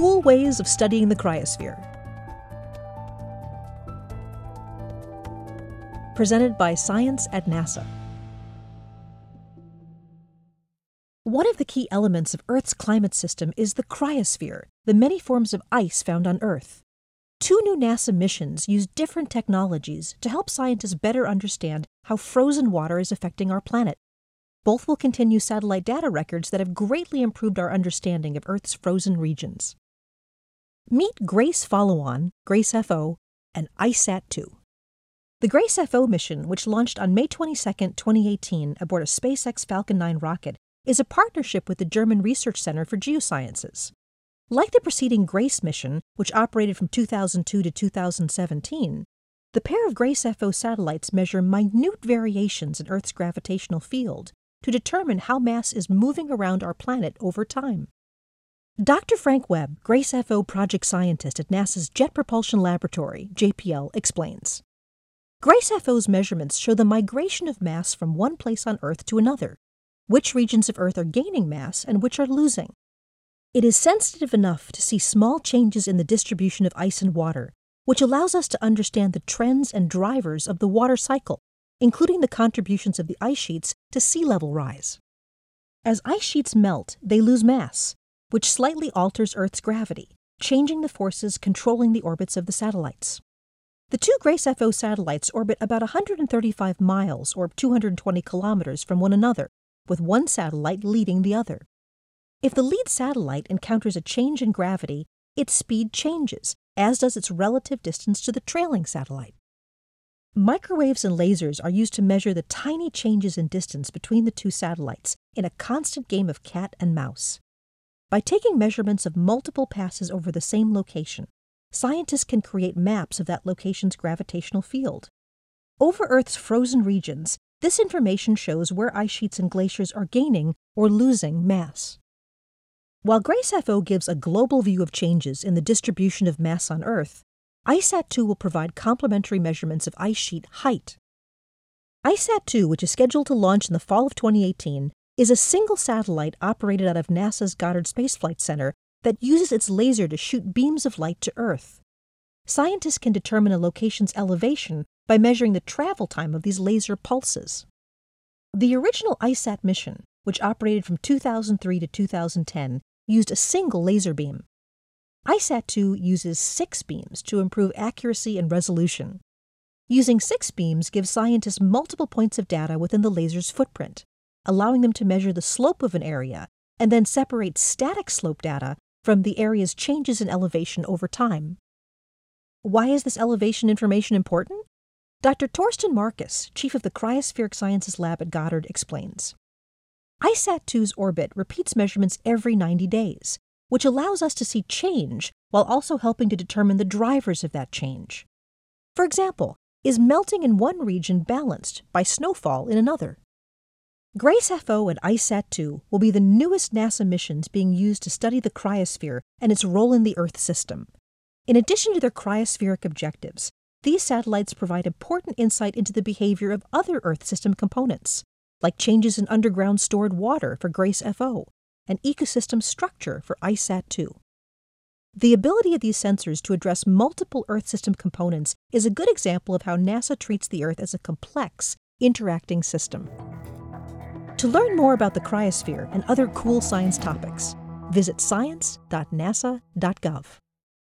Cool Ways of Studying the Cryosphere. Presented by Science at NASA. One of the key elements of Earth's climate system is the cryosphere, the many forms of ice found on Earth. Two new NASA missions use different technologies to help scientists better understand how frozen water is affecting our planet. Both will continue satellite data records that have greatly improved our understanding of Earth's frozen regions. Meet GRACE Follow On, GRACE FO, and ICESat 2. The GRACE FO mission, which launched on May 22, 2018, aboard a SpaceX Falcon 9 rocket, is a partnership with the German Research Center for Geosciences. Like the preceding GRACE mission, which operated from 2002 to 2017, the pair of GRACE FO satellites measure minute variations in Earth's gravitational field to determine how mass is moving around our planet over time. Dr. Frank Webb, GRACE FO project scientist at NASA's Jet Propulsion Laboratory, JPL, explains. GRACE FO's measurements show the migration of mass from one place on Earth to another, which regions of Earth are gaining mass and which are losing. It is sensitive enough to see small changes in the distribution of ice and water, which allows us to understand the trends and drivers of the water cycle including the contributions of the ice sheets to sea level rise. As ice sheets melt, they lose mass, which slightly alters Earth's gravity, changing the forces controlling the orbits of the satellites. The two GRACE FO satellites orbit about 135 miles or 220 kilometers from one another, with one satellite leading the other. If the lead satellite encounters a change in gravity, its speed changes, as does its relative distance to the trailing satellite. Microwaves and lasers are used to measure the tiny changes in distance between the two satellites in a constant game of cat and mouse. By taking measurements of multiple passes over the same location, scientists can create maps of that location's gravitational field. Over Earth's frozen regions, this information shows where ice sheets and glaciers are gaining or losing mass. While GRACE FO gives a global view of changes in the distribution of mass on Earth, ICESat 2 will provide complementary measurements of ice sheet height. ICESat 2, which is scheduled to launch in the fall of 2018, is a single satellite operated out of NASA's Goddard Space Flight Center that uses its laser to shoot beams of light to Earth. Scientists can determine a location's elevation by measuring the travel time of these laser pulses. The original ICESat mission, which operated from 2003 to 2010, used a single laser beam. ICESat 2 uses six beams to improve accuracy and resolution. Using six beams gives scientists multiple points of data within the laser's footprint, allowing them to measure the slope of an area and then separate static slope data from the area's changes in elevation over time. Why is this elevation information important? Dr. Torsten Markus, chief of the Cryospheric Sciences Lab at Goddard, explains. ICESat 2's orbit repeats measurements every 90 days, which allows us to see change while also helping to determine the drivers of that change. For example, is melting in one region balanced by snowfall in another? GRACE FO and ICESat 2 will be the newest NASA missions being used to study the cryosphere and its role in the Earth system. In addition to their cryospheric objectives, these satellites provide important insight into the behavior of other Earth system components, like changes in underground stored water for GRACE FO and ecosystem structure for ICESat 2. The ability of these sensors to address multiple Earth system components is a good example of how NASA treats the Earth as a complex, interacting system. To learn more about the cryosphere and other cool science topics, visit science.nasa.gov.